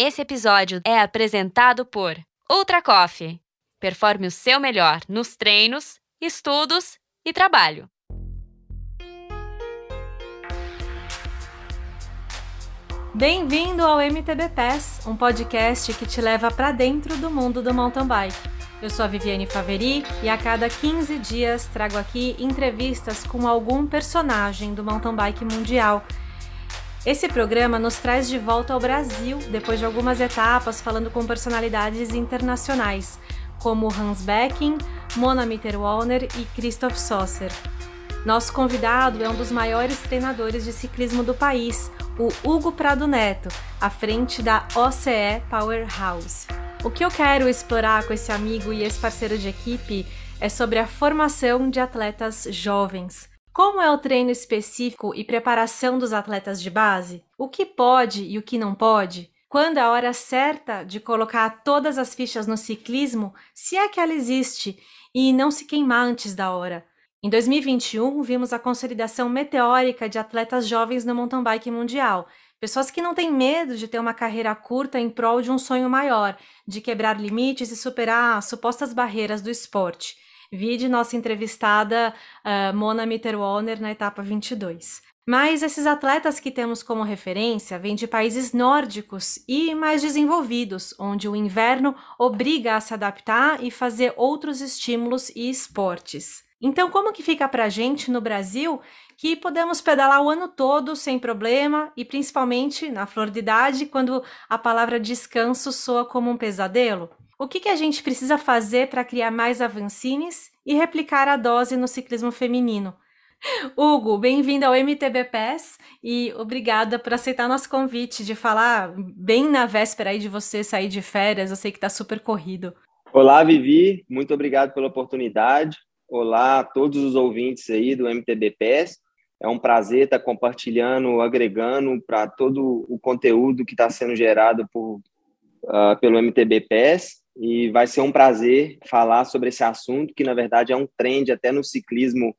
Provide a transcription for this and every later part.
Esse episódio é apresentado por Ultra Coffee. Performe o seu melhor nos treinos, estudos e trabalho. Bem-vindo ao MTB Pass, um podcast que te leva para dentro do mundo do mountain bike. Eu sou a Viviane Faveri e a cada 15 dias trago aqui entrevistas com algum personagem do mountain bike mundial. Esse programa nos traz de volta ao Brasil depois de algumas etapas falando com personalidades internacionais, como Hans Becking, Mona Mitterwalner e Christoph Sosser. Nosso convidado é um dos maiores treinadores de ciclismo do país, o Hugo Prado Neto, à frente da OCE Powerhouse. O que eu quero explorar com esse amigo e esse parceiro de equipe é sobre a formação de atletas jovens. Como é o treino específico e preparação dos atletas de base? O que pode e o que não pode? Quando é a hora certa de colocar todas as fichas no ciclismo, se é que ela existe, e não se queimar antes da hora? Em 2021, vimos a consolidação meteórica de atletas jovens no mountain bike mundial. Pessoas que não têm medo de ter uma carreira curta em prol de um sonho maior, de quebrar limites e superar supostas barreiras do esporte. Vide nossa entrevistada uh, Mona Mitterwalner na etapa 22. Mas esses atletas que temos como referência vêm de países nórdicos e mais desenvolvidos, onde o inverno obriga a se adaptar e fazer outros estímulos e esportes. Então, como que fica para gente no Brasil que podemos pedalar o ano todo sem problema e principalmente na flor de idade, quando a palavra descanso soa como um pesadelo? O que, que a gente precisa fazer para criar mais avancines e replicar a dose no ciclismo feminino? Hugo, bem-vindo ao MTB Pass e obrigada por aceitar nosso convite de falar bem na véspera aí de você sair de férias. Eu sei que está super corrido. Olá, Vivi. Muito obrigado pela oportunidade. Olá a todos os ouvintes aí do MTB PES. É um prazer estar compartilhando, agregando para todo o conteúdo que está sendo gerado por, uh, pelo MTB PES. E vai ser um prazer falar sobre esse assunto, que na verdade é um trend até no ciclismo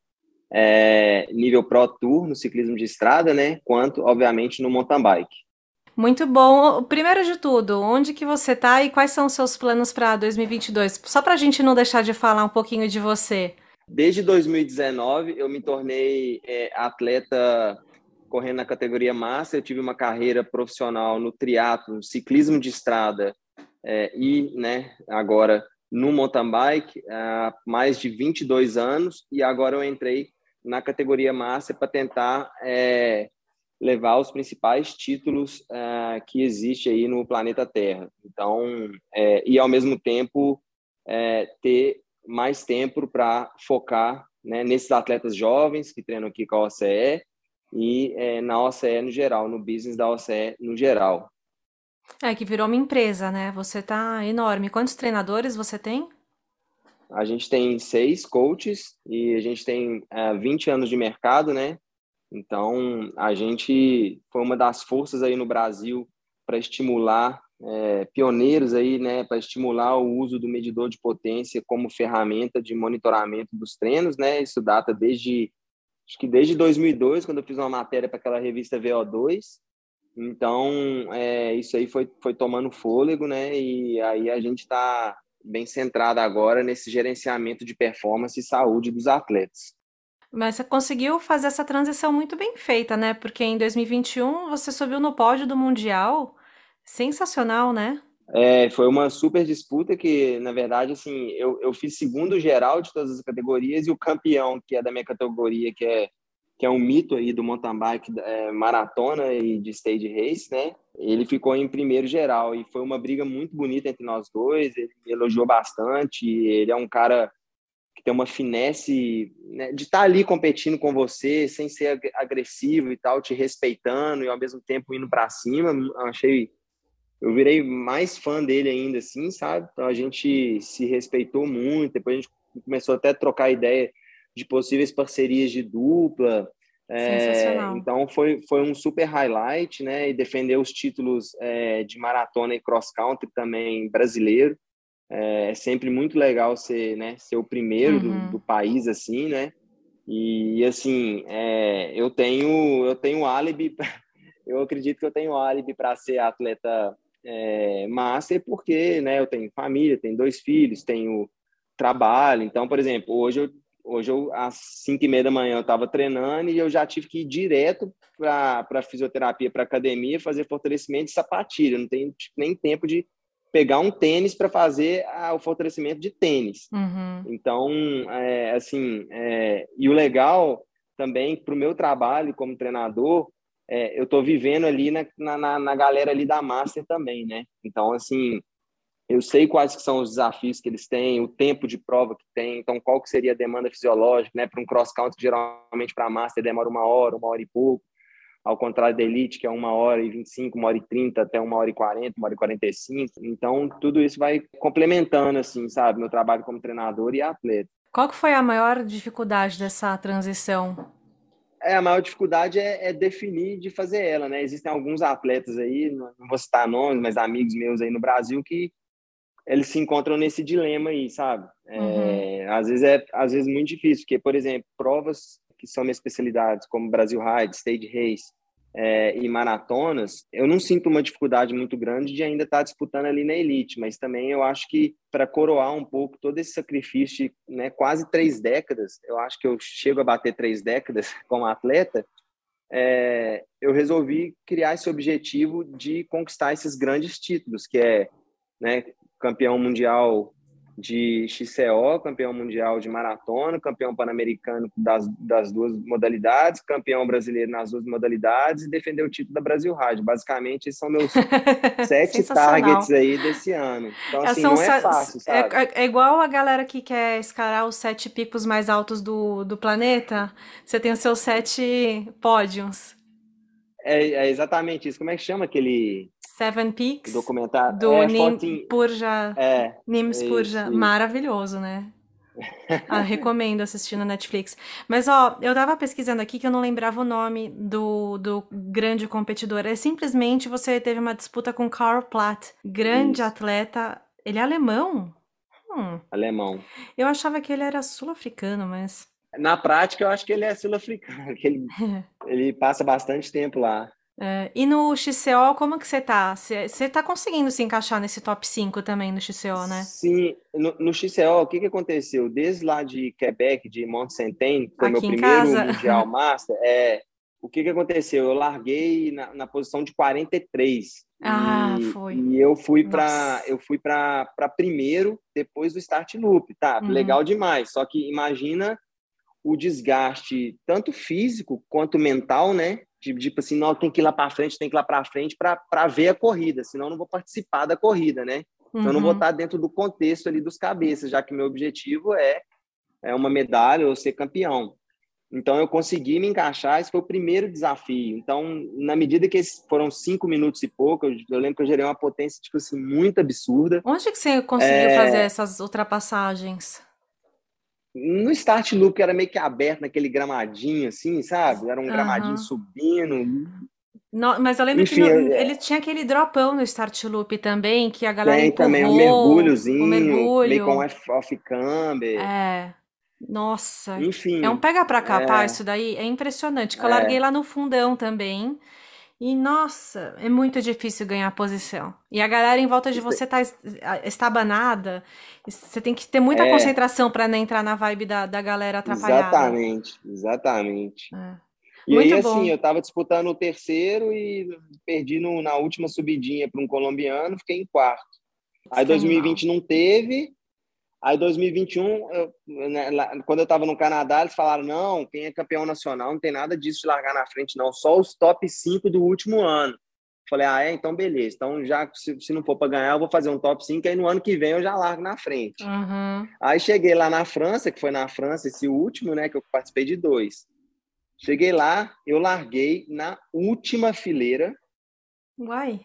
é, nível Pro Tour, no ciclismo de estrada, né? Quanto, obviamente, no mountain bike. Muito bom. Primeiro de tudo, onde que você está e quais são os seus planos para 2022? Só para a gente não deixar de falar um pouquinho de você. Desde 2019, eu me tornei é, atleta correndo na categoria massa. Eu tive uma carreira profissional no triatlo, no ciclismo de estrada é, e, né, agora no mountain bike há mais de 22 anos e agora eu entrei na categoria massa para tentar é, levar os principais títulos uh, que existe aí no planeta Terra. Então, é, e ao mesmo tempo é, ter mais tempo para focar né, nesses atletas jovens que treinam aqui com a OCE e é, na OCE no geral, no business da OCE no geral. É que virou uma empresa, né? Você tá enorme. Quantos treinadores você tem? A gente tem seis coaches e a gente tem é, 20 anos de mercado, né? Então, a gente foi uma das forças aí no Brasil para estimular é, pioneiros aí, né, para estimular o uso do medidor de potência como ferramenta de monitoramento dos treinos, né? Isso data desde acho que desde 2002, quando eu fiz uma matéria para aquela revista VO2. Então, é, isso aí foi, foi tomando fôlego, né? E aí a gente está bem centrado agora nesse gerenciamento de performance e saúde dos atletas. Mas você conseguiu fazer essa transição muito bem feita, né? Porque em 2021 você subiu no pódio do Mundial. Sensacional, né? É, foi uma super disputa que, na verdade, assim, eu, eu fiz segundo geral de todas as categorias e o campeão, que é da minha categoria, que é, que é um mito aí do mountain bike, é, maratona e de stage race, né? Ele ficou em primeiro geral e foi uma briga muito bonita entre nós dois. Ele me elogiou bastante. Ele é um cara que tem uma finesse né, de estar tá ali competindo com você, sem ser agressivo e tal, te respeitando e ao mesmo tempo indo para cima. Achei, eu virei mais fã dele ainda, assim, sabe? Então a gente se respeitou muito. Depois a gente começou até a trocar ideia de possíveis parcerias de dupla. É, então foi, foi um super highlight, né? E defender os títulos é, de maratona e cross country também brasileiro. É, é sempre muito legal ser, né, ser o primeiro uhum. do, do, país, assim, né? E, assim, é, eu tenho eu tenho álibi, eu acredito que eu tenho álibi para ser atleta é, Master porque né, eu tenho família, tenho dois filhos, tenho trabalho. Então, por exemplo, hoje eu, hoje eu às 5 e meia da manhã eu estava treinando e eu já tive que ir direto para fisioterapia, para academia, fazer fortalecimento de sapatilha. Eu não tenho tipo, nem tempo de pegar um tênis para fazer ah, o fortalecimento de tênis. Uhum. Então, é, assim, é, e o legal também para o meu trabalho como treinador, é, eu estou vivendo ali na, na, na, galera ali da Master também, né? Então, assim, eu sei quais que são os desafios que eles têm, o tempo de prova que tem, então qual que seria a demanda fisiológica, né? Para um cross-country, geralmente para a Master demora uma hora, uma hora e pouco, ao contrário da Elite, que é uma hora e 25, uma hora e 30, até uma hora e 40, uma hora e 45. Então, tudo isso vai complementando, assim, sabe? Meu trabalho como treinador e atleta. Qual que foi a maior dificuldade dessa transição é, a maior dificuldade é, é, definir de fazer ela, né? Existem alguns atletas aí, não vou citar nomes, mas amigos meus aí no Brasil que eles se encontram nesse dilema aí, sabe? É, uhum. Às vezes é às vezes muito difícil, porque, por exemplo, provas que são minhas especialidades, como Brasil Ride, Stage Race, é, e maratonas, eu não sinto uma dificuldade muito grande de ainda estar disputando ali na elite, mas também eu acho que para coroar um pouco todo esse sacrifício, né, quase três décadas, eu acho que eu chego a bater três décadas como atleta, é, eu resolvi criar esse objetivo de conquistar esses grandes títulos, que é né, campeão mundial de XCO, campeão mundial de maratona, campeão pan-americano das, das duas modalidades, campeão brasileiro nas duas modalidades e defender o título da Brasil Rádio. Basicamente, esses são meus sete targets aí desse ano. Então, é, assim, não é fácil, é, sabe? É, é, igual a galera que quer escalar os sete picos mais altos do, do planeta. Você tem os seus sete pódios. É, é, exatamente isso. Como é que chama aquele Seven Peaks documentário? Do é, Nim Purja. É, Nims Purja. Maravilhoso, né? ah, recomendo assistir na Netflix. Mas, ó, eu tava pesquisando aqui que eu não lembrava o nome do, do grande competidor. É simplesmente você teve uma disputa com Karl Platt, grande Isso. atleta. Ele é alemão? Hum. Alemão. Eu achava que ele era sul-africano, mas. Na prática, eu acho que ele é sul-africano, que ele, ele passa bastante tempo lá. É, e no XCO, como que você tá? Você tá conseguindo se encaixar nesse top 5 também no XCO, né? Sim, no, no XCO, o que que aconteceu? Desde lá de Quebec, de Mont Saint-Anne, que foi meu primeiro casa. Mundial Master, é, o que que aconteceu? Eu larguei na, na posição de 43. Ah, e, foi. E eu fui para eu fui para primeiro depois do start loop, tá? Uhum. Legal demais. Só que imagina o desgaste tanto físico quanto mental, né? Tipo, tipo assim, não, tem que ir lá para frente, tem que ir lá para frente para ver a corrida, senão eu não vou participar da corrida, né? Uhum. Então eu não vou uhum. estar dentro do contexto ali dos cabeças, já que meu objetivo é, é uma medalha ou ser campeão. Então eu consegui me encaixar, esse foi o primeiro desafio. Então, na medida que foram cinco minutos e pouco, eu, eu lembro que eu gerei uma potência, tipo assim, muito absurda. Onde que você conseguiu é... fazer essas ultrapassagens? No start loop era meio que aberto naquele gramadinho, assim, sabe? Era um uhum. gramadinho subindo. No, mas eu lembro Enfim, que no, é... ele tinha aquele dropão no start loop também, que a galera Tem também um mergulhozinho, um mergulho. meio com off-camber. É. Nossa. Enfim. É um pega pra capar é... isso daí. É impressionante. Que eu é... larguei lá no fundão também. E nossa, é muito difícil ganhar posição. E a galera em volta de você tá estabanada. Você tem que ter muita é. concentração para não entrar na vibe da, da galera atrapalhada. Exatamente, exatamente. É. E muito aí, bom. assim, eu tava disputando o terceiro e perdi no, na última subidinha para um colombiano, fiquei em quarto. Aí 2020 não teve, Aí 2021, eu, né, lá, quando eu estava no Canadá, eles falaram: não, quem é campeão nacional não tem nada disso de largar na frente, não, só os top 5 do último ano. Falei, ah, é? Então beleza. Então, já se, se não for para ganhar, eu vou fazer um top 5, aí no ano que vem eu já largo na frente. Uhum. Aí cheguei lá na França, que foi na França esse último, né? Que eu participei de dois. Cheguei lá, eu larguei na última fileira. Uai.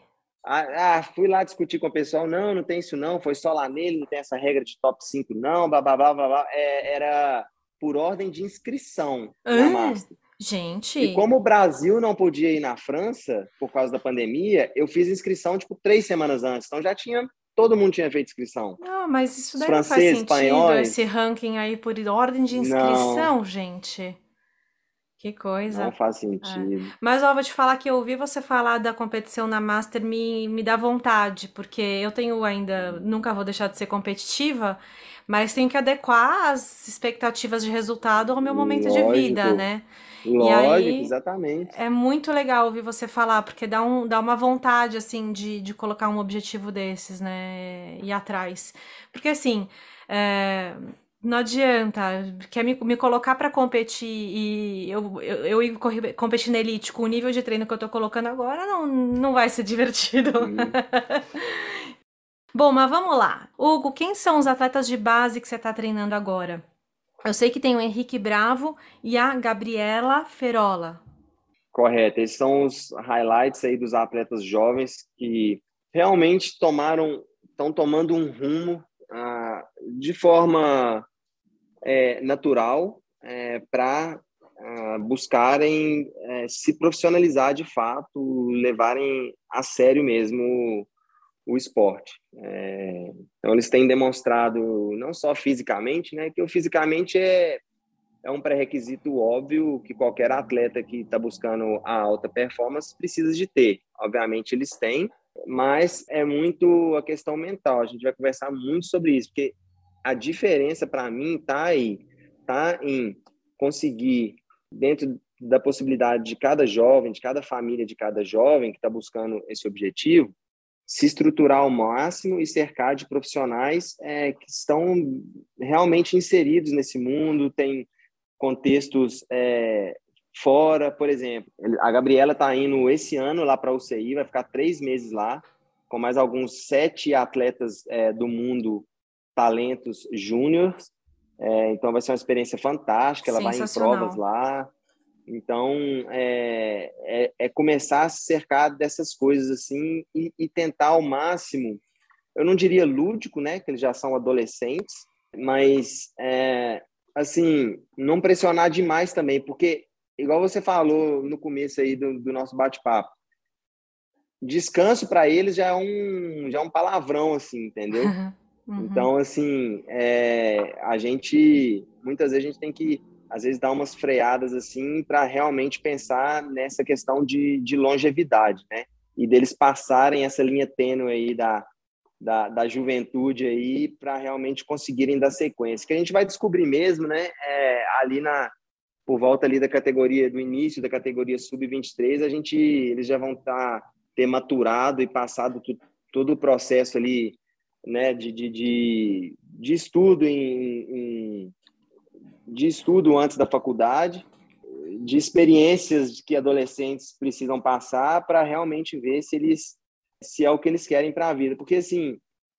Ah, ah, fui lá discutir com o pessoal, não, não tem isso não, foi só lá nele, não tem essa regra de top 5 não, blá, blá, blá, blá, blá. É, era por ordem de inscrição na Master. Gente. E como o Brasil não podia ir na França por causa da pandemia, eu fiz inscrição tipo três semanas antes. Então já tinha todo mundo tinha feito inscrição. Não, mas isso daí Francês, não faz sentido, espanhóis. esse ranking aí por ordem de inscrição, não. gente. Que coisa. Não faz sentido. É. Mas ó, vou te falar que eu ouvi você falar da competição na Master me, me dá vontade, porque eu tenho ainda, nunca vou deixar de ser competitiva, mas tenho que adequar as expectativas de resultado ao meu momento Lógico. de vida, né? Lógico, aí, exatamente. É muito legal ouvir você falar, porque dá, um, dá uma vontade, assim, de, de colocar um objetivo desses, né? E atrás. Porque, assim, é, não adianta, quer me, me colocar para competir e eu, eu, eu ir competir na elite com o nível de treino que eu tô colocando agora, não, não vai ser divertido. Uhum. Bom, mas vamos lá. Hugo, quem são os atletas de base que você está treinando agora? Eu sei que tem o Henrique Bravo e a Gabriela Ferola. Correto, esses são os highlights aí dos atletas jovens que realmente tomaram, estão tomando um rumo ah, de forma é, natural é, para uh, buscarem é, se profissionalizar de fato, levarem a sério mesmo o esporte. É, então, eles têm demonstrado, não só fisicamente, né, que o fisicamente é, é um pré-requisito óbvio que qualquer atleta que está buscando a alta performance precisa de ter. Obviamente, eles têm, mas é muito a questão mental. A gente vai conversar muito sobre isso, porque a diferença para mim tá aí, tá em conseguir dentro da possibilidade de cada jovem, de cada família, de cada jovem que está buscando esse objetivo, se estruturar ao máximo e cercar de profissionais é, que estão realmente inseridos nesse mundo, tem contextos é, fora, por exemplo. A Gabriela está indo esse ano lá para a UCI, vai ficar três meses lá, com mais alguns sete atletas é, do mundo talentos júniores. É, então vai ser uma experiência fantástica. Ela vai em provas lá. Então é, é, é, começar a se cercar dessas coisas assim e, e, tentar ao máximo. Eu não diria lúdico, né? Que eles já são adolescentes, mas é, assim não pressionar demais também, porque igual você falou no começo aí do, do nosso bate-papo, descanso para eles já é um já é um palavrão assim, entendeu? Uhum. Então, assim, é, a gente, muitas vezes a gente tem que, às vezes, dar umas freadas, assim, para realmente pensar nessa questão de, de longevidade, né? E deles passarem essa linha tênue aí da, da, da juventude aí para realmente conseguirem dar sequência. Que a gente vai descobrir mesmo, né? É, ali na, por volta ali da categoria, do início da categoria sub-23, a gente, eles já vão estar, tá, ter maturado e passado todo o processo ali né, de, de, de, de estudo em, em, de estudo antes da faculdade, de experiências que adolescentes precisam passar para realmente ver se eles se é o que eles querem para a vida, porque assim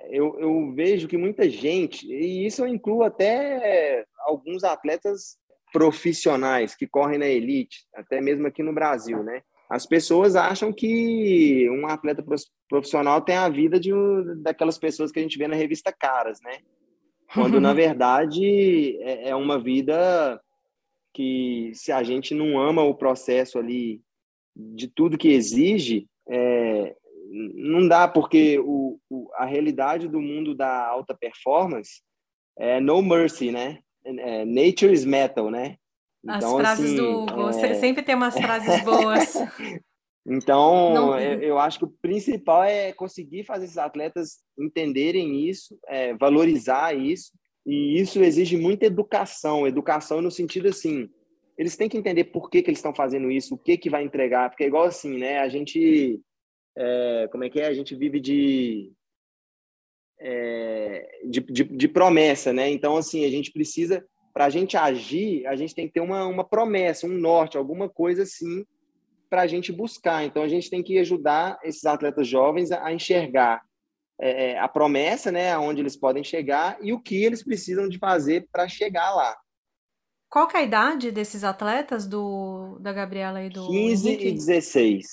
eu, eu vejo que muita gente e isso eu incluo até alguns atletas profissionais que correm na elite, até mesmo aqui no Brasil, né? As pessoas acham que um atleta profissional tem a vida de daquelas pessoas que a gente vê na revista Caras, né? Quando, na verdade, é, é uma vida que, se a gente não ama o processo ali de tudo que exige, é, não dá, porque o, o, a realidade do mundo da alta performance é no mercy, né? É, nature is metal, né? As então, frases assim, do Hugo, é... ele sempre tem umas frases boas. então, Não... eu, eu, acho que o principal é conseguir fazer esses atletas entenderem isso, é, valorizar isso, e isso exige muita educação, educação no sentido assim, eles têm que entender por que, que eles estão fazendo isso, o que que vai entregar, porque é igual assim, né, a gente, é, como é que é, a gente vive de, é, de, de, de promessa, né, então assim, a gente precisa para a gente agir, a gente tem que ter uma, uma promessa, um norte, alguma coisa assim para a gente buscar. Então, a gente tem que ajudar esses atletas jovens a, a enxergar é, é a promessa, né, aonde eles podem chegar e o que eles precisam de fazer para chegar lá. Qual é a idade desses atletas do da Gabriela e do 15 Henrique? e 16.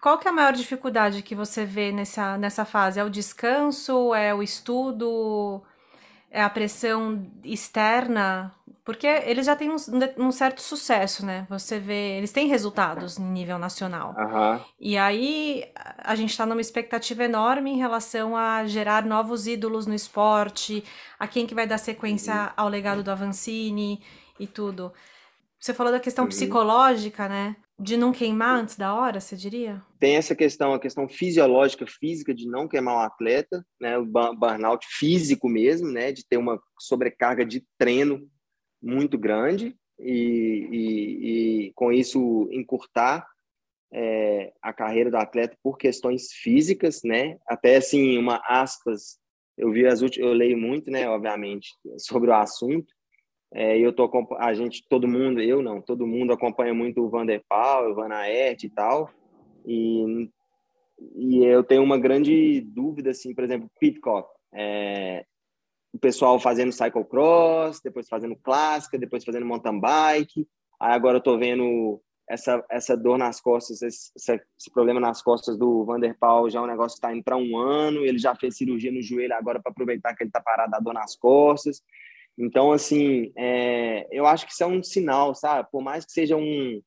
Qual que é a maior dificuldade que você vê nessa, nessa fase? É o descanso? É o estudo? É a pressão externa, porque eles já têm um, um, certo sucesso, né? Você vê, eles têm resultados em nível nacional. Uhum. E aí a gente está numa expectativa enorme em relação a gerar novos ídolos no esporte, a quem que vai dar sequência uhum. ao legado do Avancini e tudo. Você falou da questão uhum. psicológica, né? De não queimar antes da hora, você diria? Tem essa questão, a questão fisiológica, física de não queimar o atleta, né? O burnout físico mesmo, né? De ter uma sobrecarga de treino muito grande e, e, e com isso encurtar é, a carreira do atleta por questões físicas, né? Até assim, uma aspas, eu vi as últimas, eu leio muito, né? Obviamente sobre o assunto. É, eu tô a gente, todo mundo, eu não, todo mundo acompanha muito o Van der Paul, o Van Aert e tal. E e eu tenho uma grande dúvida assim, por exemplo, Pitcock, é, o pessoal fazendo cyclocross, depois fazendo clássica, depois fazendo mountain bike. Aí agora eu tô vendo essa, essa dor nas costas, esse, esse problema nas costas do Vanderpaul já é um negócio que está indo para um ano, ele já fez cirurgia no joelho agora para aproveitar que ele está parado a dor nas costas. Então, assim, é, eu acho que isso é um sinal, sabe? Por mais que seja um,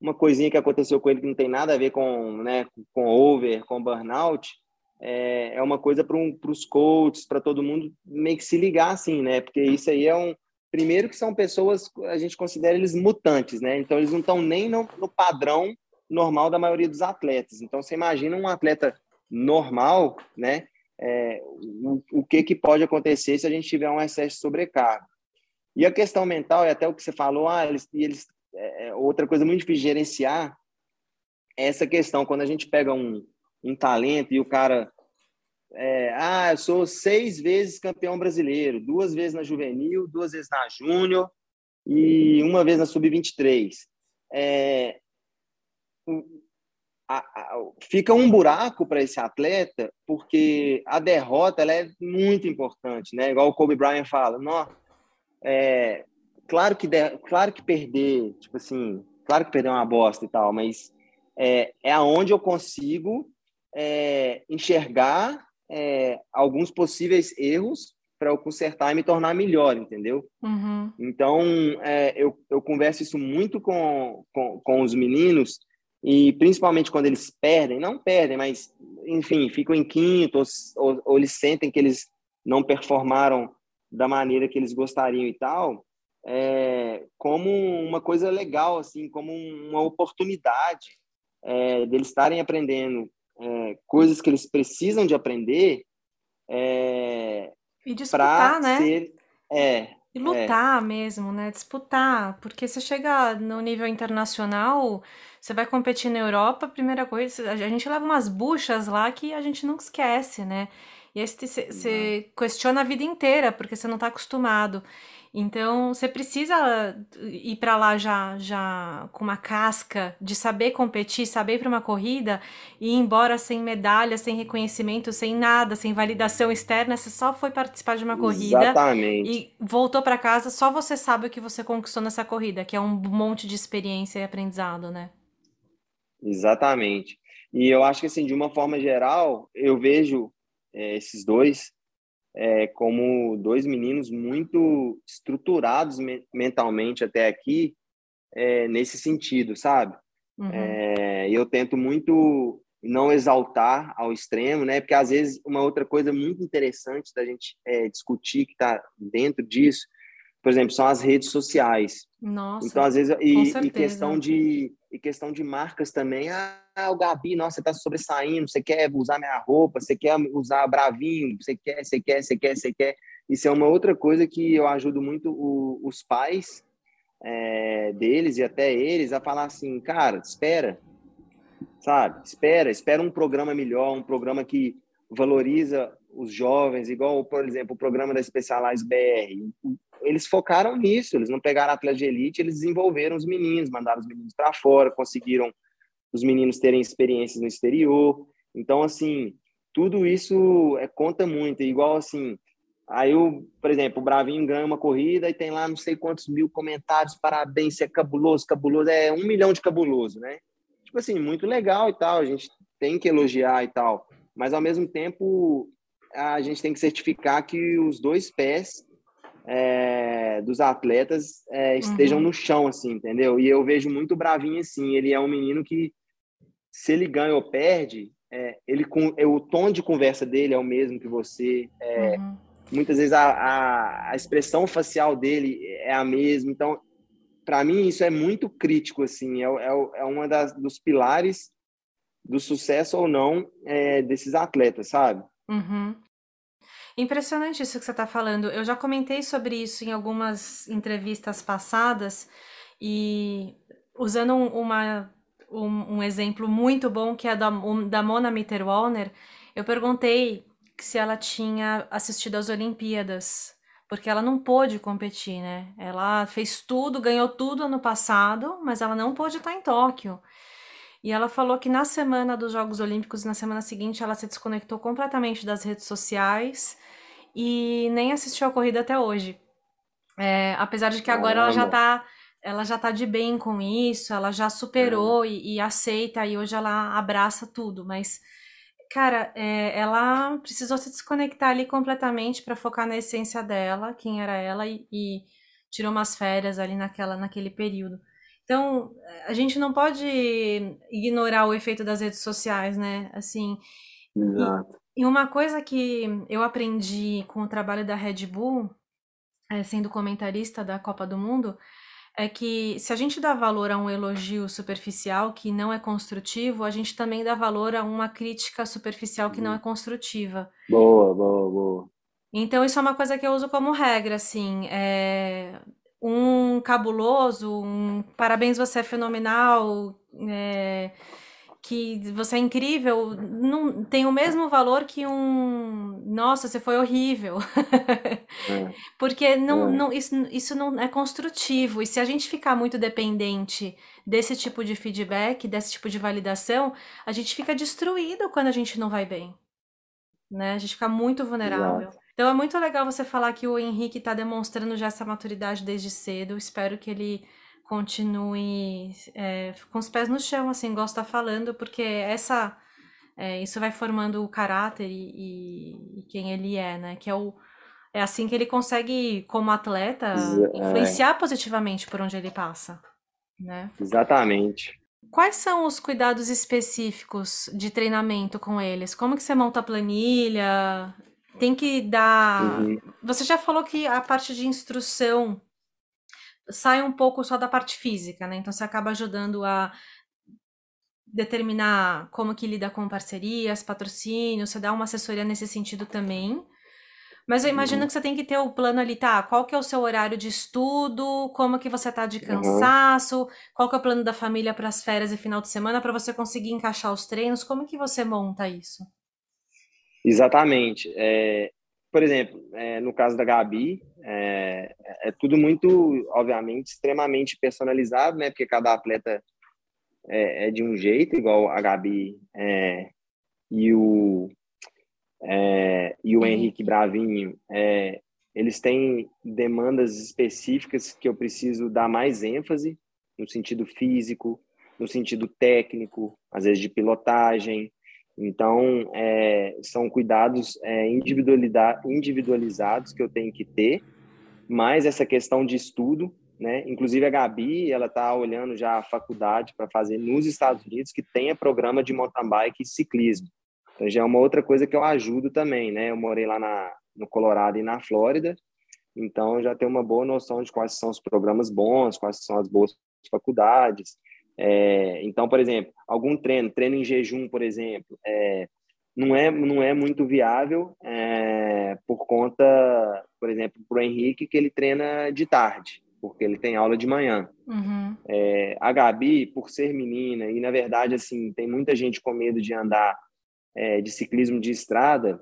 uma coisinha que aconteceu com ele que não tem nada a ver com, né, com over, com burnout, é, é uma coisa para um, os coaches, para todo mundo meio que se ligar, assim, né? Porque isso aí é um, Primeiro que são pessoas, a gente considera eles mutantes, né? Então eles não estão nem no, no, padrão normal da maioria dos atletas. Então você imagina um atleta normal, né? É, o, o que, que pode acontecer se a gente tiver um excesso de sobrecarga. E a questão mental, é até o que você falou, ah, eles, eles é, é, outra coisa muito difícil de gerenciar é essa questão, quando a gente pega um, um talento e o cara é, ah, eu sou seis vezes campeão brasileiro, duas vezes na juvenil, duas vezes na júnior e uma vez na sub-23. É, fica um buraco para esse atleta porque a derrota ela é muito importante, né? Igual o Kobe Bryant fala, não, é, claro que de, claro que perder, tipo assim, claro que perder é uma bosta e tal, mas é, é aonde eu consigo é, enxergar é, alguns possíveis erros para eu consertar e me tornar melhor, entendeu? Uhum. Então, é, eu, eu converso isso muito com, com, com os meninos, e principalmente quando eles perdem, não perdem, mas, enfim, ficam em quinto, ou, ou, ou eles sentem que eles não performaram da maneira que eles gostariam e tal, é, como uma coisa legal, assim, como uma oportunidade é, deles estarem aprendendo é, coisas que eles precisam de aprender é, e disputar, né? Ser, é, e lutar é. mesmo, né? Disputar, porque você chega no nível internacional, você vai competir na Europa, primeira coisa, a gente leva umas buchas lá que a gente nunca esquece, né? E aí você questiona a vida inteira, porque você não está acostumado. Então, você precisa ir para lá já, já com uma casca de saber competir, saber ir para uma corrida e ir embora sem medalha, sem reconhecimento, sem nada, sem validação externa. Você só foi participar de uma corrida Exatamente. e voltou para casa. Só você sabe o que você conquistou nessa corrida, que é um monte de experiência e aprendizado, né? Exatamente. E eu acho que, assim, de uma forma geral, eu vejo é, esses dois é, como dois meninos muito estruturados me mentalmente até aqui, é, nesse sentido, sabe? Uhum. É, eu tento muito não exaltar ao extremo, né? Porque às vezes uma outra coisa muito interessante da gente é, discutir que está dentro disso, por exemplo, são as redes sociais. Nossa. Então às vezes e, e questão de e questão de marcas também. Ah, o Gabi, nossa, você tá sobressaindo, você quer usar minha roupa, você quer usar Bravinho, você quer, você quer, você quer, você quer. Isso é uma outra coisa que eu ajudo muito o, os pais é, deles e até eles a falar assim, cara, espera, sabe? Espera, espera um programa melhor, um programa que valoriza os jovens, igual, por exemplo, o programa da Specialized BR eles focaram nisso, eles não pegaram atletas de elite, eles desenvolveram os meninos, mandaram os meninos para fora, conseguiram os meninos terem experiências no exterior. Então, assim, tudo isso é, conta muito. Igual assim, aí, o, por exemplo, o Bravinho ganha uma corrida e tem lá não sei quantos mil comentários, parabéns, você é cabuloso, cabuloso, é um milhão de cabuloso, né? Tipo assim, muito legal e tal, a gente tem que elogiar e tal, mas ao mesmo tempo a gente tem que certificar que os dois pés é, dos atletas é, estejam uhum. no chão, assim, entendeu? E eu vejo muito Bravinho assim, ele é um menino que, se ele ganha ou perde, é, ele com é, o tom de conversa dele é o mesmo que você. É, uhum. Muitas vezes a, a, a, expressão facial dele é a mesma. Então, para mim isso é muito crítico assim, é, é, é uma das dos pilares do sucesso ou não é, desses atletas, sabe? Uhum. Impressionante isso que você está falando. Eu já comentei sobre isso em algumas entrevistas passadas e usando uma, um, um exemplo muito bom que é da, um, da Mona Mitterwalner, eu perguntei se ela tinha assistido às Olimpíadas, porque ela não pôde competir, né? Ela fez tudo, ganhou tudo ano passado, mas ela não pôde estar em Tóquio. E ela falou que na semana dos Jogos Olímpicos, na semana seguinte, ela se desconectou completamente das redes sociais e nem assistiu a corrida até hoje. É, apesar de que agora ela já tá ela já tá de bem com isso, ela já superou e, e, aceita e hoje ela abraça tudo, mas cara, é, ela precisou se desconectar ali completamente para focar na essência dela, quem era ela e, e tirou umas férias ali naquela naquele período. Então, a gente não pode ignorar o efeito das redes sociais, né? Assim. Exato. E, e uma coisa que eu aprendi com o trabalho da Red Bull, é, sendo comentarista da Copa do Mundo, é que se a gente dá valor a um elogio superficial que não é construtivo, a gente também dá valor a uma crítica superficial que não é uhum. construtiva. Boa, boa, boa. Então, isso é uma coisa que eu uso como regra, assim. É um cabuloso, um parabéns, você é fenomenal, é, que você é incrível, não tem o mesmo valor que um nossa, você foi horrível. É. Porque não, é. não, isso, isso não é construtivo. E se a gente ficar muito dependente desse tipo de feedback, desse tipo de validação, a gente fica destruído quando a gente não vai bem. Né? A gente fica muito vulnerável. Exato. Então é muito legal você falar que o Henrique está demonstrando já essa maturidade desde cedo. Espero que ele continue é, com os pés no chão, assim, gosta falando, porque essa é, isso vai formando o caráter e, e, quem ele é, né? Que é o é assim que ele consegue, como atleta, é. influenciar positivamente por onde ele passa, né? Exatamente. Quais são os cuidados específicos de treinamento com eles? Como que você monta a planilha? Tem que dar. Uhum. Você já falou que a parte de instrução sai um pouco só da parte física, né? Então você acaba ajudando a determinar como que lida com parcerias, patrocínios, você dá uma assessoria nesse sentido também. Mas eu imagino uhum. que você tem que ter o plano ali, tá? Qual que é o seu horário de estudo? Como que você tá de uhum. cansaço? Uhum. Qual que é o plano da família para as férias e final de semana para você conseguir encaixar os treinos? Como que você monta isso? Exatamente. É, por exemplo, é, no caso da Gabi, é, é, tudo muito, obviamente, extremamente personalizado, né? Porque cada atleta é, é de um jeito, igual a Gabi é, e o é, e o Henrique Bravinho. eles têm demandas específicas que eu preciso dar mais ênfase no sentido físico, no sentido técnico, às vezes de pilotagem, então, é, são cuidados é, individualizados que eu tenho que ter, mais essa questão de estudo, né? Inclusive a Gabi, ela está olhando já a faculdade para fazer nos Estados Unidos que tenha programa de mountain bike e ciclismo. Então já é uma outra coisa que eu ajudo também, né? Eu morei lá na, no Colorado e na Flórida, então já tenho uma boa noção de quais são os programas bons, quais são as boas faculdades. É, então, por exemplo, algum treino, treino em jejum, por exemplo, é, não, é, não é muito viável é, por conta, por exemplo, para o Henrique, que ele treina de tarde, porque ele tem aula de manhã. Uhum. É, a Gabi, por ser menina, e na verdade, assim, tem muita gente com medo de andar é, de ciclismo de estrada,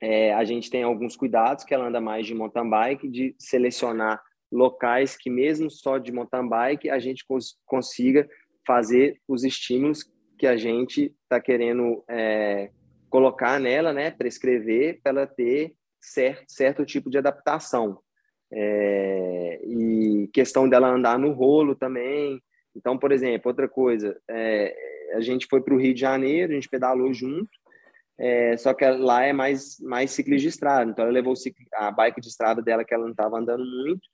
é, a gente tem alguns cuidados, que ela anda mais de mountain bike, de selecionar locais que mesmo só de mountain bike a gente cons consiga fazer os estímulos que a gente está querendo é, colocar nela, né, prescrever para ela ter certo, certo tipo de adaptação. É, e questão dela andar no rolo também. Então, por exemplo, outra coisa, é, a gente foi para o Rio de Janeiro, a gente pedalou junto, é, só que lá é mais, mais ciclismo de estrada. Então, ela levou a bike de estrada dela, que ela não estava andando muito,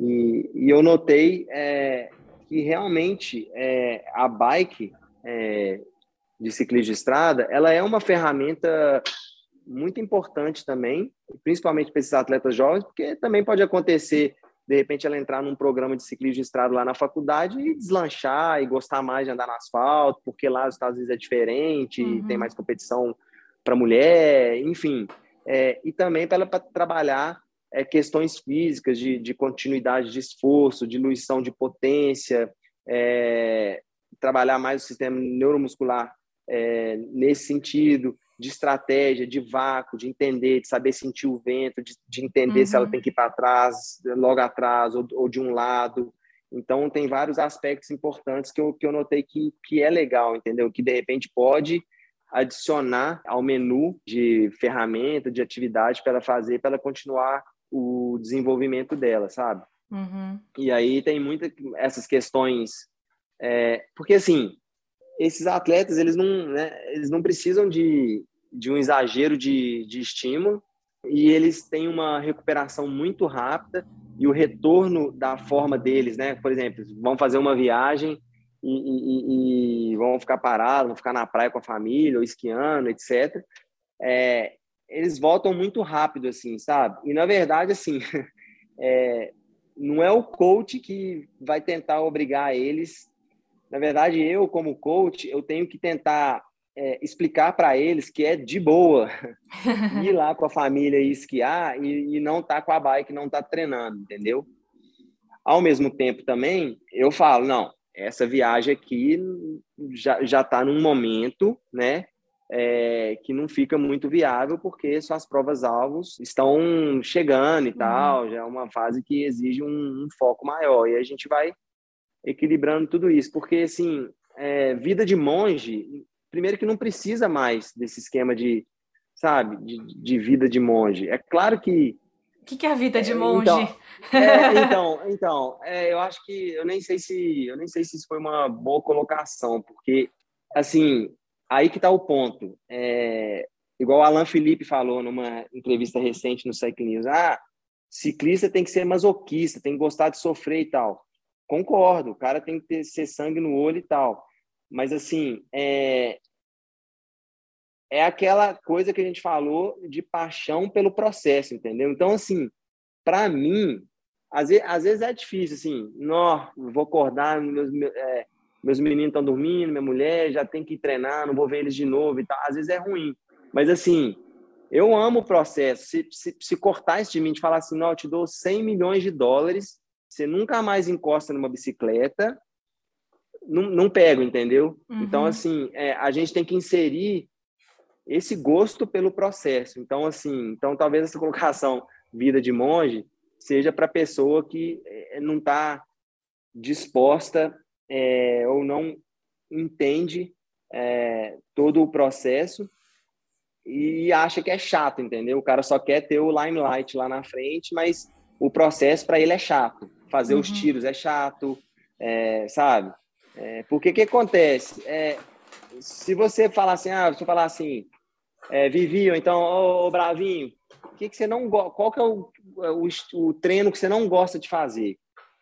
e, e eu notei é, que realmente é, a bike é, de ciclismo de estrada, ela é uma ferramenta muito importante também, principalmente para esses atletas jovens, porque também pode acontecer de repente ela entrar num programa de ciclismo de estrada lá na faculdade e deslanchar e gostar mais de andar no asfalto, porque lá os Estados Unidos é diferente, uhum. tem mais competição para mulher, enfim. É, e também para ela trabalhar é, questões físicas de, de, continuidade de esforço, diluição de potência, é, trabalhar mais o sistema neuromuscular é, nesse sentido, de estratégia, de vácuo, de entender, de saber sentir o vento, de, de entender uhum. se ela uhum. tem que ir para trás, logo atrás, ou, ou, de um lado. Então, tem vários aspectos importantes que eu, que eu notei que, que é legal, entendeu? Que, de repente, pode adicionar ao menu de ferramenta, de atividade para ela fazer, para ela continuar o desenvolvimento dela, sabe? Uhum. E aí tem muitas essas questões, é, porque assim, esses atletas eles não, né, eles não precisam de, de um exagero de, de estímulo e eles têm uma recuperação muito rápida e o retorno da forma deles, né? Por exemplo, vão fazer uma viagem e, e, e, vão ficar parados, vão ficar na praia com a família, ou esquiando, etc. É, eles voltam muito rápido, assim, sabe? E, na verdade, assim, é, não é o coach que vai tentar obrigar eles. Na verdade, eu, como coach, eu tenho que tentar é, explicar para eles que é de boa ir lá com a família e esquiar e, e não tá com a bike, não tá treinando, entendeu? Ao mesmo tempo também, eu falo, não, essa viagem aqui já já está num momento, né, é, que não fica muito viável porque só as provas alvos estão chegando e uhum. tal, já é uma fase que exige um, um, foco maior e a gente vai equilibrando tudo isso, porque assim, é, vida de monge, primeiro que não precisa mais desse esquema de, sabe, de, de vida de monge. É claro que o que, que, é a vida de é, monge? Então, é, então, então é, eu acho que eu nem sei se eu nem sei se isso foi uma boa colocação, porque assim aí que está o ponto. É, igual o Alan Felipe falou numa entrevista recente no Cycle News, ah, ciclista tem que ser masoquista, tem que gostar de sofrer e tal. Concordo, o cara tem que ter, ser sangue no olho e tal. Mas assim, é, é aquela coisa que a gente falou de paixão pelo processo, entendeu? Então, assim, para mim, às vezes, às vezes, é difícil, assim, não, vou acordar, meus, é, meus meninos estão dormindo, minha mulher já tem que treinar, não vou ver eles de novo e tal. Às vezes é ruim, mas assim, eu amo o processo. Se, se, se cortar isso de mim, de falar assim, não, eu te dou 100 milhões de dólares, você nunca mais encosta numa bicicleta, não, não pego, entendeu? Uhum. Então, assim, é, a gente tem que inserir esse gosto pelo processo. Então, assim, então talvez essa colocação vida de monge seja para pessoa que é, não está disposta é, ou não entende é, todo o processo e acha que é chato, entendeu? O cara só quer ter o limelight lá na frente, mas o processo para ele é chato. Fazer uhum. os tiros é chato, é, sabe? É, porque que acontece? É, se você falar assim, ah, se eu falar assim, é, Vivi, ou então, ô, ô Bravinho, que, que você não qual que é o, o, o, treino que você não gosta de fazer?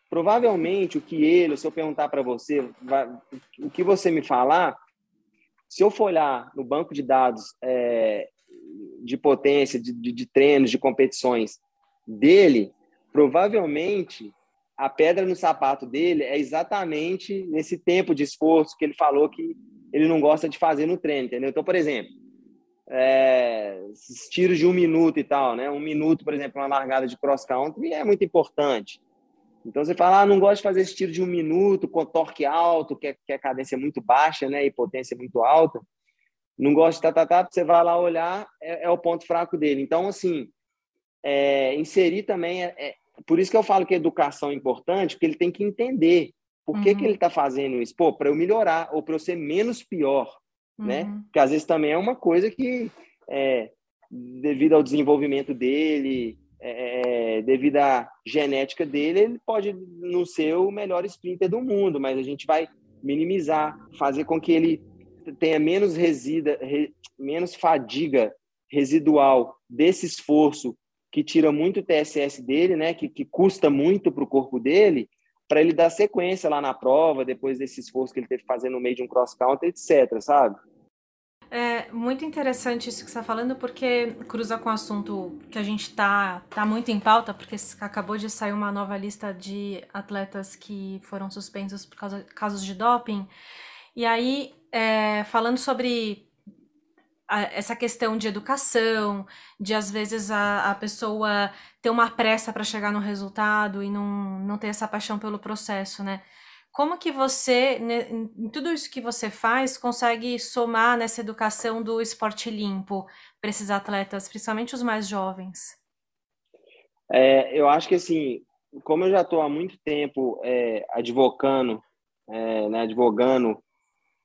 Provavelmente o que ele, se eu perguntar para você, vai, o que você me falar, se eu for olhar no banco de dados é, de potência, de, de, de treinos, de competições dele, provavelmente a pedra no sapato dele é exatamente nesse tempo de esforço que ele falou que ele não gosta de fazer no treino, entendeu? Então, por exemplo, é, tiros de um minuto e tal, né? Um minuto, por exemplo, uma largada de cross country é muito importante. Então você fala, ah, não gosto de fazer esse tiro de um minuto com torque alto, que, é, que a cadência é muito baixa, né? E potência muito alta. Não gosto de tá, tá, tá, você vai lá olhar, é, é o ponto fraco dele. Então, assim, é, inserir também é, é, por isso que eu falo que educação é importante, porque ele tem que entender por que, uhum. que ele está fazendo isso. Pô, para eu melhorar ou para eu ser menos pior né? Uhum. Que às vezes também é uma coisa que, é, devido ao desenvolvimento dele, é, é, devido à genética dele, ele pode não ser o melhor sprinter do mundo, mas a gente vai minimizar, fazer com que ele tenha menos resida, re, menos fadiga residual desse esforço que tira muito o TSS dele, né? Que, que custa muito para o corpo dele, para ele dar sequência lá na prova, depois desse esforço que ele teve que fazer no meio de um cross country, etc, sabe? É muito interessante isso que você está falando, porque cruza com o assunto que a gente está tá muito em pauta, porque acabou de sair uma nova lista de atletas que foram suspensos por causa casos de doping. E aí, é, falando sobre essa questão de educação, de às vezes a, a pessoa ter uma pressa para chegar no resultado e não, não ter essa paixão pelo processo, né? Como que você, né, em tudo isso que você faz, consegue somar nessa educação do esporte limpo para esses atletas, principalmente os mais jovens? É, eu acho que assim, como eu já estou há muito tempo é, advocando, é, né, advogando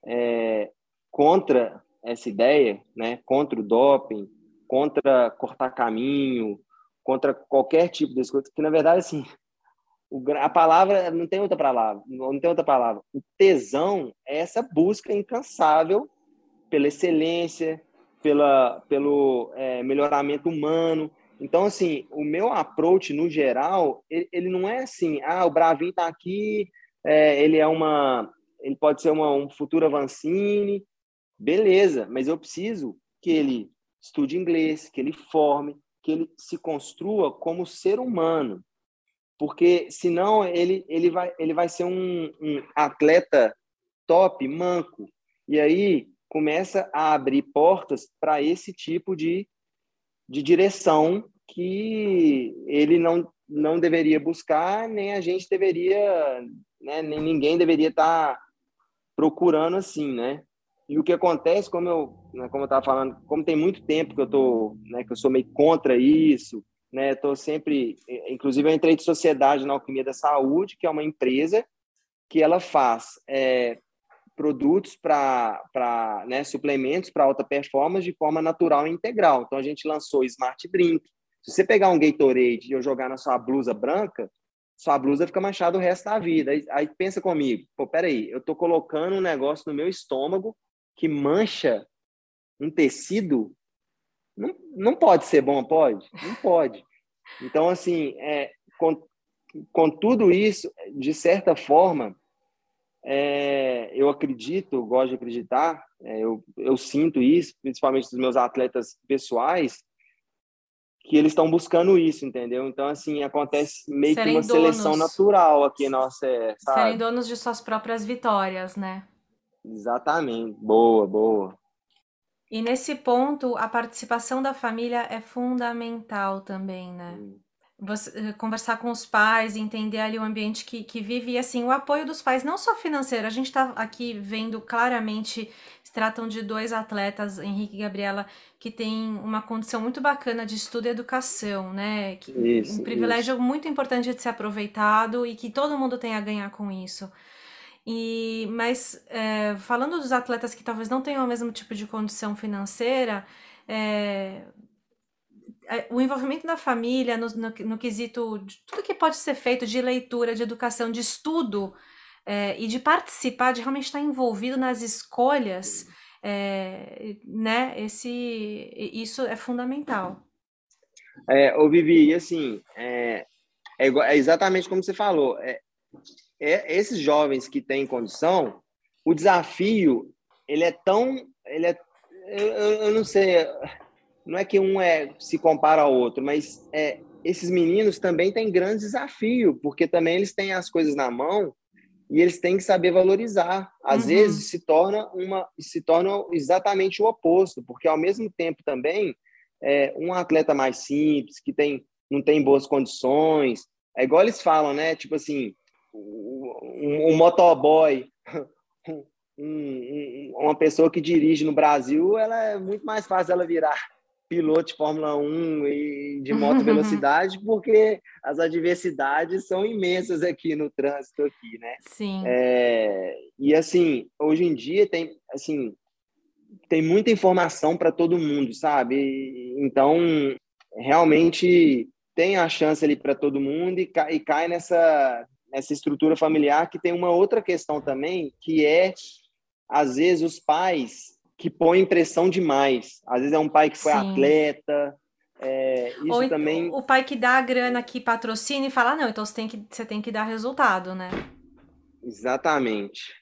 é, contra essa ideia, né, contra o doping, contra cortar caminho, contra qualquer tipo de coisa, que na verdade assim a palavra não tem outra palavra, não tem outra palavra. O tesão é essa busca incansável pela excelência, pela, pelo é, melhoramento humano. Então, assim, o meu approach no geral, ele, ele não é assim, ah, o Bravinho está aqui, é, ele é uma, ele pode ser uma, um futuro Avancini, beleza, mas eu preciso que ele estude inglês, que ele forme, que ele se construa como ser humano porque senão ele, ele, vai, ele vai ser um, um atleta top, manco, e aí começa a abrir portas para esse tipo de, de direção que ele não, não deveria buscar, nem a gente deveria, né, nem ninguém deveria estar tá procurando assim, né? E o que acontece, como eu, né, como eu estava falando, como tem muito tempo que eu tô, né, que eu sou meio contra isso, né? Estou sempre, inclusive, eu entrei de sociedade na Alquimia da Saúde, que é uma empresa que ela faz é, produtos para né, suplementos para alta performance de forma natural e integral. Então a gente lançou Smart Drink. Se você pegar um Gatorade e eu jogar na sua blusa branca, sua blusa fica manchada o resto da vida. Aí, aí pensa comigo, pô, peraí, eu estou colocando um negócio no meu estômago que mancha um tecido não, não pode ser bom, pode? Não pode. Então, assim, é, com, com tudo isso, de certa forma, é, eu acredito, gosto de acreditar, é, eu, eu sinto isso, principalmente dos meus atletas pessoais, que eles estão buscando isso, entendeu? Então, assim, acontece meio Serem que uma donos. seleção natural aqui, nossa, é, sabe? Serem donos de suas próprias vitórias, né? Exatamente. Boa, boa. E nesse ponto, a participação da família é fundamental também, né? Você, eh, conversar com os pais, entender ali o ambiente que, que vive e assim, o apoio dos pais, não só financeiro, a gente está aqui vendo claramente, se tratam de dois atletas, Henrique e Gabriela, que têm uma condição muito bacana de estudo e educação, né? Que, isso, um privilégio isso. muito importante de ser aproveitado e que todo mundo tem a ganhar com isso. E, mas é, falando dos atletas que talvez não tenham o mesmo tipo de condição financeira, é, é, o envolvimento da família no, no, no, quesito de tudo que pode ser feito de leitura, de educação, de estudo é, e de participar, de realmente estar envolvido nas escolhas, é, né? Esse, isso é fundamental. É, ô Vivi, assim, é, é, é exatamente como você falou. É, é, esses jovens que têm condição, o desafio ele é tão, ele é, eu, eu não sei, não é que um é se compara ao outro, mas é, esses meninos também têm grande desafio, porque também eles têm as coisas na mão e eles têm que saber valorizar. Às uhum. vezes se torna uma, se torna exatamente o oposto, porque ao mesmo tempo também é, um atleta mais simples que tem não tem boas condições, é igual eles falam, né? Tipo assim, um, um motoboy, um, um, uma pessoa que dirige no Brasil, ela é muito mais fácil ela virar piloto de Fórmula 1 e de moto velocidade, porque as adversidades são imensas aqui no trânsito aqui, né? Sim. É, e assim, hoje em dia tem assim tem muita informação para todo mundo, sabe? Então, realmente tem a chance ali para todo mundo e cai, e cai nessa essa estrutura familiar que tem uma outra questão também, que é, às vezes, os pais que põem pressão demais. Às vezes é um pai que foi Sim. atleta, é, isso Ou também... o pai que dá a grana que patrocina e fala, não, então você tem que, você tem que dar resultado, né? Exatamente.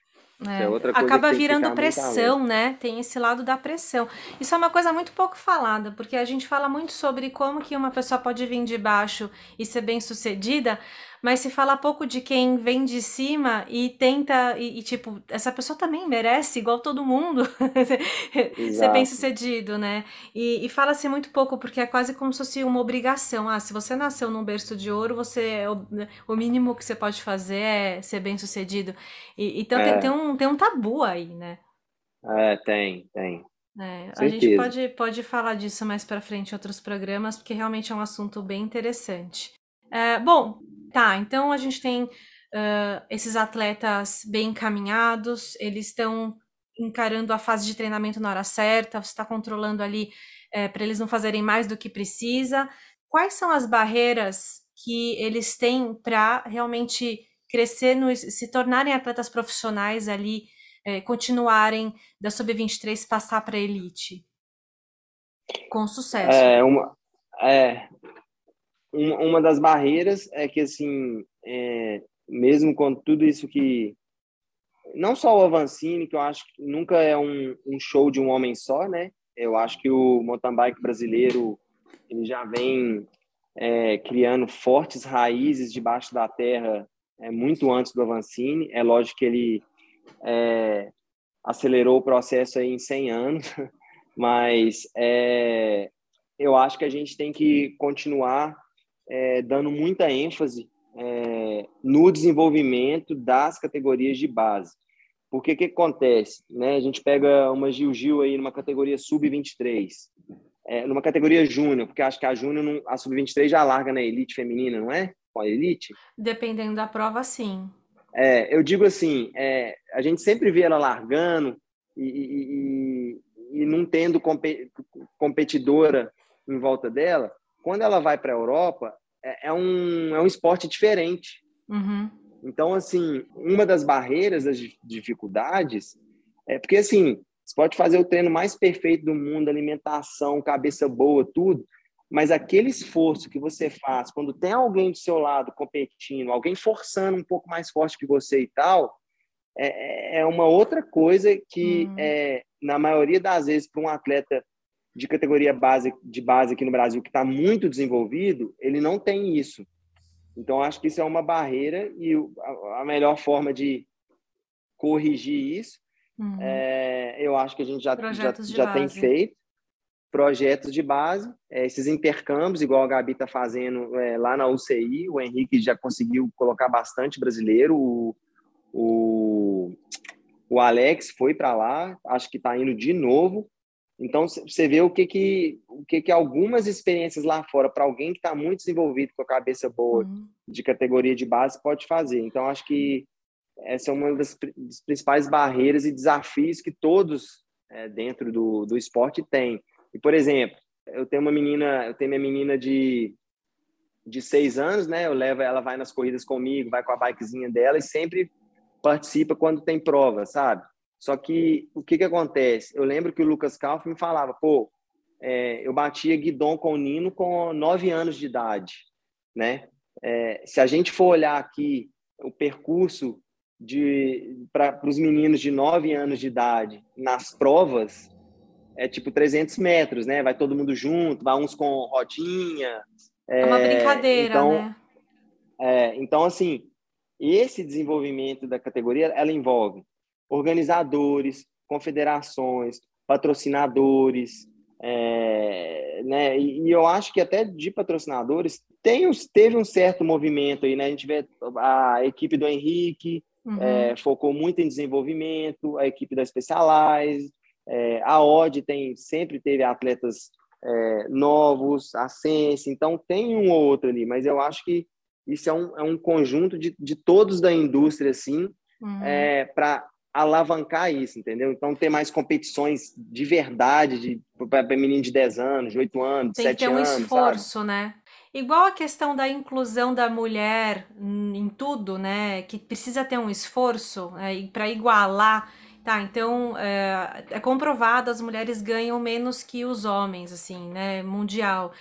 É. É Acaba virando pressão, né? Tem esse lado da pressão. Isso é uma coisa muito pouco falada, porque a gente fala muito sobre como que uma pessoa pode vir de baixo e ser bem sucedida, mas se fala pouco de quem vem de cima e tenta, e, e tipo, essa pessoa também merece, igual todo mundo, ser bem sucedido, né? E, e fala-se muito pouco, porque é quase como se fosse uma obrigação. Ah, se você nasceu num berço de ouro, você o, o mínimo que você pode fazer é ser bem sucedido. E, então é. tem, tem, um, tem um tabu aí, né? É, tem, tem. É, a gente pode, pode falar disso mais para frente em outros programas, porque realmente é um assunto bem interessante. É, bom, tá, então a gente tem uh, esses atletas bem encaminhados, eles estão encarando a fase de treinamento na hora certa, você está controlando ali é, para eles não fazerem mais do que precisa. Quais são as barreiras que eles têm para realmente crescer, no, se tornarem atletas profissionais ali, é, continuarem da sub-23 passar para elite? Com sucesso. É, uma, é, uma das barreiras é que, assim, é, mesmo com tudo isso que. Não só o Avancini, que eu acho que nunca é um, um show de um homem só, né? Eu acho que o mountain bike brasileiro ele já vem é, criando fortes raízes debaixo da terra é, muito antes do Avancini. É lógico que ele é, acelerou o processo aí em 100 anos, mas é, eu acho que a gente tem que continuar é, dando muita ênfase é, no desenvolvimento das categorias de base. Porque o que acontece? Né? A gente pega uma Gil-Gil aí numa categoria sub-23, é, numa categoria júnior, porque acho que a júnior, a sub-23 já larga na elite feminina, não é? Com a elite? Dependendo da prova, sim. É, eu digo assim, é, a gente sempre vê ela largando e, e, e, e não tendo competidora em volta dela, quando ela vai para a Europa, é, é, um, é um esporte diferente. Uhum. Então, assim, uma das barreiras, das dificuldades, é porque, assim, você pode fazer o treino mais perfeito do mundo, alimentação, cabeça boa, tudo, mas aquele esforço que você faz quando tem alguém do seu lado competindo, alguém forçando um pouco mais forte que você e tal, é, é uma outra coisa que, uhum. é, na maioria das vezes, para um atleta de categoria base, de base aqui no Brasil que está muito desenvolvido, ele não tem isso. Então, acho que isso é uma barreira e a melhor forma de corrigir isso, uhum. é, eu acho que a gente já, já, já tem feito projetos de base, é, esses intercâmbios, igual a Gabi está fazendo é, lá na UCI, o Henrique já conseguiu colocar bastante brasileiro, o, o, o Alex foi para lá, acho que está indo de novo, então, você vê o que que, o que, que algumas experiências lá fora, para alguém que está muito desenvolvido, com a cabeça boa, uhum. de categoria de base, pode fazer. Então, acho que essa é uma das, das principais barreiras e desafios que todos é, dentro do, do esporte têm. E, por exemplo, eu tenho uma menina, eu tenho minha menina de, de seis anos, né? Eu levo ela, vai nas corridas comigo, vai com a bikezinha dela e sempre participa quando tem prova, sabe? Só que o que, que acontece? Eu lembro que o Lucas Calf me falava, pô, é, eu batia guidon com o Nino com nove anos de idade, né? É, se a gente for olhar aqui o percurso para os meninos de nove anos de idade nas provas, é tipo 300 metros, né? Vai todo mundo junto, vai uns com rodinha. É, é uma brincadeira, então, né? É, então, assim, esse desenvolvimento da categoria, ela envolve organizadores, confederações, patrocinadores, é, né? E, e, eu acho que até de patrocinadores tem, teve um certo movimento aí, né? A gente vê a equipe do Henrique uhum. é, focou muito em desenvolvimento, a equipe da Specialized, é, a Odd tem sempre teve atletas é, novos, a Sense, então tem um ou outro ali, mas eu acho que isso é um, é um conjunto de, de todos da indústria, assim, uhum. é, para alavancar isso, entendeu? Então, ter mais competições de verdade de, para menino de 10 anos, de 8 anos, de 7 anos. Tem que ter um esforço, sabe? né? Igual a questão da inclusão da mulher em tudo, né? Que precisa ter um esforço né? para igualar Tá, então é, é, comprovado as mulheres ganham menos que os homens, assim, né? Mundial.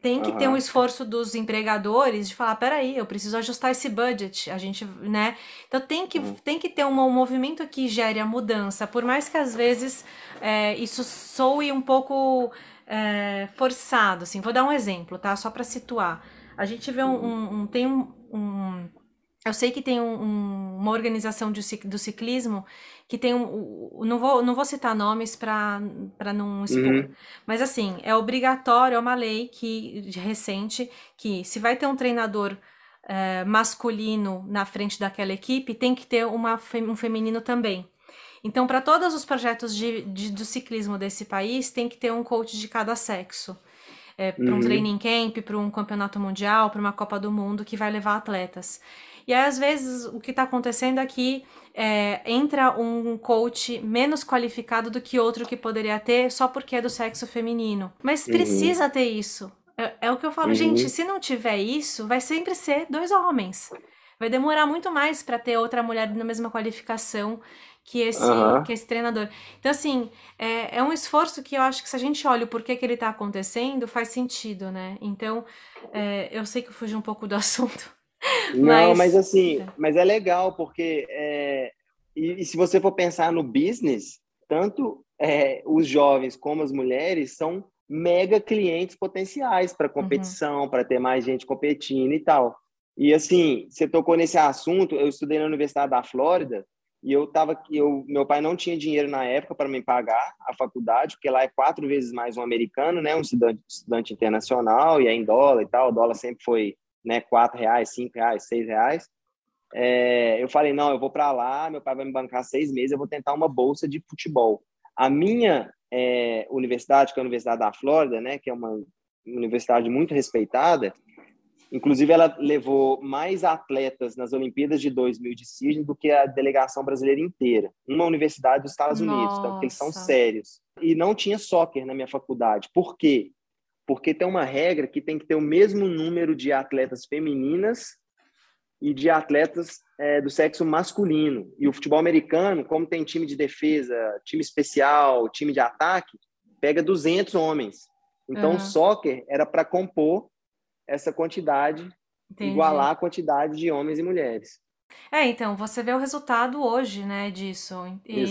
Tem que uhum. ter um esforço dos empregadores de falar, peraí, eu preciso ajustar esse budget, a gente, né? Então tem que, uhum. tem que ter um, um, movimento que gere a mudança, por mais que às vezes é, isso soe um pouco é, forçado, assim. Vou dar um exemplo, tá? Só para situar. A gente vê um, uhum. um, um tem um, um, eu sei que tem uma organização de, do ciclismo que tem um. Não vou, não vou citar nomes para não expor. Uhum. Mas assim, é obrigatório, é uma lei que recente que se vai ter um treinador é, masculino na frente daquela equipe, tem que ter uma, um feminino também. Então, para todos os projetos de, de, do ciclismo desse país, tem que ter um coach de cada sexo. É, para um uhum. training camp, para um campeonato mundial, para uma Copa do Mundo que vai levar atletas. E aí, às vezes, o que está acontecendo aqui é, entra um coach menos qualificado do que outro que poderia ter só porque é do sexo feminino. Mas uhum. precisa ter isso. É, é, o que eu falo, uhum. gente, se não tiver isso, vai sempre ser dois homens. Vai demorar muito mais para ter outra mulher na mesma qualificação que esse, uhum. que esse treinador. Então, assim, é, é um esforço que eu acho que se a gente olha o porquê que ele está acontecendo, faz sentido, né? Então, é, eu sei que eu fugi um pouco do assunto, não, mas, mas assim, mas é legal porque é, e, e, se você for pensar no business, tanto é, os jovens como as mulheres são mega clientes potenciais para uhum. competição, uhum. para ter mais gente competindo e tal. E assim, você tocou nesse assunto. Eu estudei na Universidade da Flórida e eu tava, eu, meu pai não tinha dinheiro na época para me pagar a faculdade, porque lá é quatro vezes mais um americano, né, um estudante, estudante internacional e é em dólar e tal. O dólar sempre foi né, quatro reais, cinco reais, seis reais. É, eu falei, não, eu vou para lá, meu pai vai me bancar seis meses, eu vou tentar uma bolsa de futebol. A minha é, universidade, que é a Universidade da Flórida, né, que é uma universidade muito respeitada, inclusive ela levou mais atletas nas Olimpíadas de 2000 de Sydney do que a delegação brasileira inteira. Uma universidade dos Estados Nossa. Unidos, então, eles são sérios. E não tinha soccer na minha faculdade. Por quê? Porque tem uma regra que tem que ter o mesmo número de atletas femininas e de atletas é, do sexo masculino. E o futebol americano, como tem time de defesa, time especial, time de ataque, pega 200 homens. Então, uhum. o soccer era para compor essa quantidade, Entendi. igualar a quantidade de homens e mulheres. É, então, você vê o resultado hoje, né, disso. E,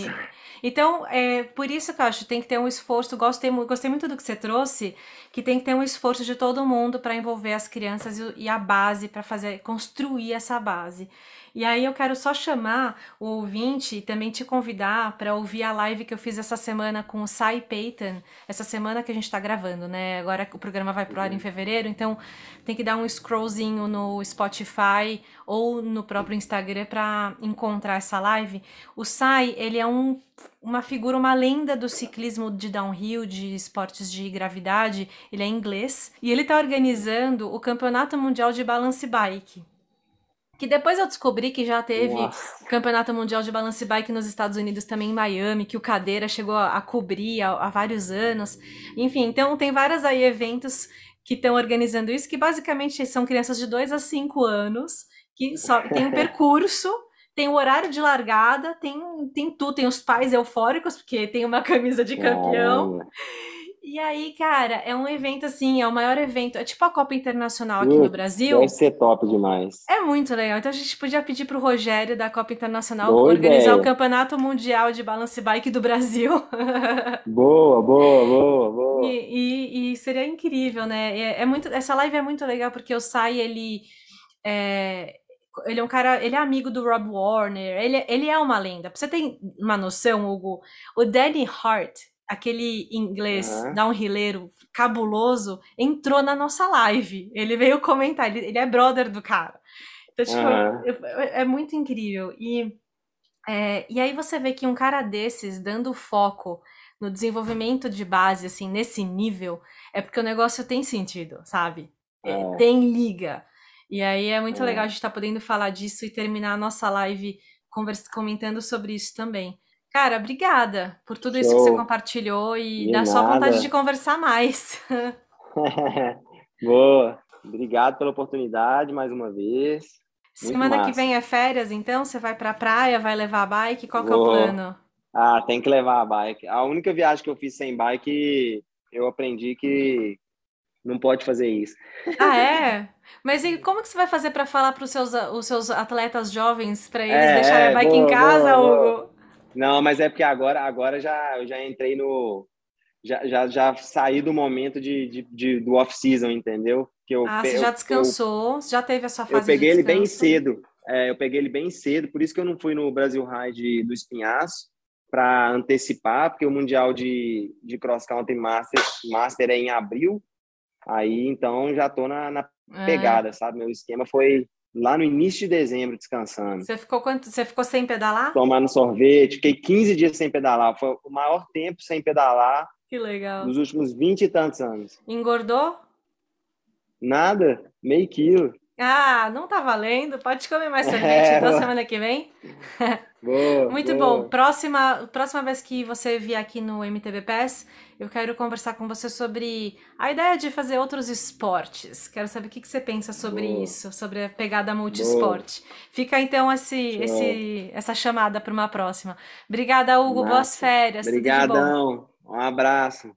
então, é por isso que eu acho que tem que ter um esforço. Gostei, gostei muito do que você trouxe, que tem que ter um esforço de todo mundo para envolver as crianças e, e a base, para fazer, construir essa base. E aí eu quero só chamar o ouvinte e também te convidar para ouvir a live que eu fiz essa semana com o Sai Payton, essa semana que a gente está gravando, né? Agora o programa vai pro ar em fevereiro, então tem que dar um scrollzinho no Spotify ou no próprio Instagram para encontrar essa live. O Sai, ele é um uma figura, uma lenda do ciclismo de downhill, de esportes de gravidade. Ele é inglês e ele está organizando o Campeonato Mundial de Balance Bike. Que depois eu descobri que já teve Nossa. Campeonato Mundial de Balance Bike nos Estados Unidos, também em Miami, que o Cadeira chegou a, a cobrir há, há, vários anos. Enfim, então tem vários aí eventos que estão organizando isso, que basicamente são crianças de 2 a 5 anos, que só tem um percurso, tem o horário de largada, tem, tem tudo, tem os pais eufóricos, porque tem uma camisa de campeão. E aí, cara, é um evento assim, é o maior evento, é tipo a Copa Internacional aqui uh, no Brasil. Deve ser top demais. É muito legal. Então a gente podia pedir pro Rogério da Copa Internacional boa organizar ideia. o Campeonato Mundial de Balance Bike do Brasil. Boa, boa, boa, boa. E, e, e seria incrível, né? É, é, muito, essa live é muito legal porque o Sai, ele. É, ele é um cara, ele é amigo do Rob Warner, ele, ele é uma lenda. Pra você ter uma noção, Hugo, o Danny Hart, aquele inglês uhum. downhilleiro cabuloso, entrou na nossa live. Ele veio comentar, ele, ele é brother do cara. Então, tipo, uhum. é, é, muito incrível. E, é, e aí você vê que um cara desses, dando foco no desenvolvimento de base, assim, nesse nível, é porque o negócio tem sentido, sabe? É, tem liga. E aí é muito legal a gente estar tá podendo falar disso e terminar a nossa live comentando sobre isso também. Cara, obrigada por tudo Show. isso que você compartilhou e de dá nada. só vontade de conversar mais. Boa. Obrigado pela oportunidade mais uma vez. Muito Semana massa. que vem é férias, então? Você vai pra praia, vai levar a bike? Qual Vou. que é o plano? Ah, tem que levar a bike. A única viagem que eu fiz sem bike, eu aprendi que não pode fazer isso. Ah, é? Mas e como que você vai fazer para falar para os seus, os seus atletas jovens, para eles É, deixarem a bike vou, em casa, vou. Hugo? Não, mas é porque agora, agora já, eu já entrei no. Já, já, já saí do momento de, de, de- do off-season, entendeu? Que eu, Ah, você eu- já eu descansou, já teve a sua Eu fase peguei de ele bem cedo. É, eu peguei ele bem cedo, por isso que eu não fui no Brasil Ride do Espinhaço para antecipar, porque o Mundial de, de Cross Country Master, Master é em abril. Aí, então, já tô na, na Ah, pegada, sabe? Meu esquema foi lá no início de dezembro, descansando, você ficou quanto? Você ficou sem pedalar? tomando sorvete. Fiquei 15 dias sem pedalar. Foi o maior tempo sem pedalar Que legal. nos últimos 20 e tantos anos. Engordou? Nada, meio quilo. Ah, não tá valendo. Pode comer mais sorvete É, então vou- semana que vem. Boa, Muito boa. bom. Próxima, próxima vez que você vier aqui no MTB Pass, eu quero conversar com você sobre a ideia de fazer outros esportes. Quero saber o que que você pensa sobre Boa. isso, sobre a pegada multiesporte. Fica então esse, Show. esse, essa chamada para uma próxima. Obrigada, Hugo. Boas Massa. férias. De bom. Obrigadão. Um abraço.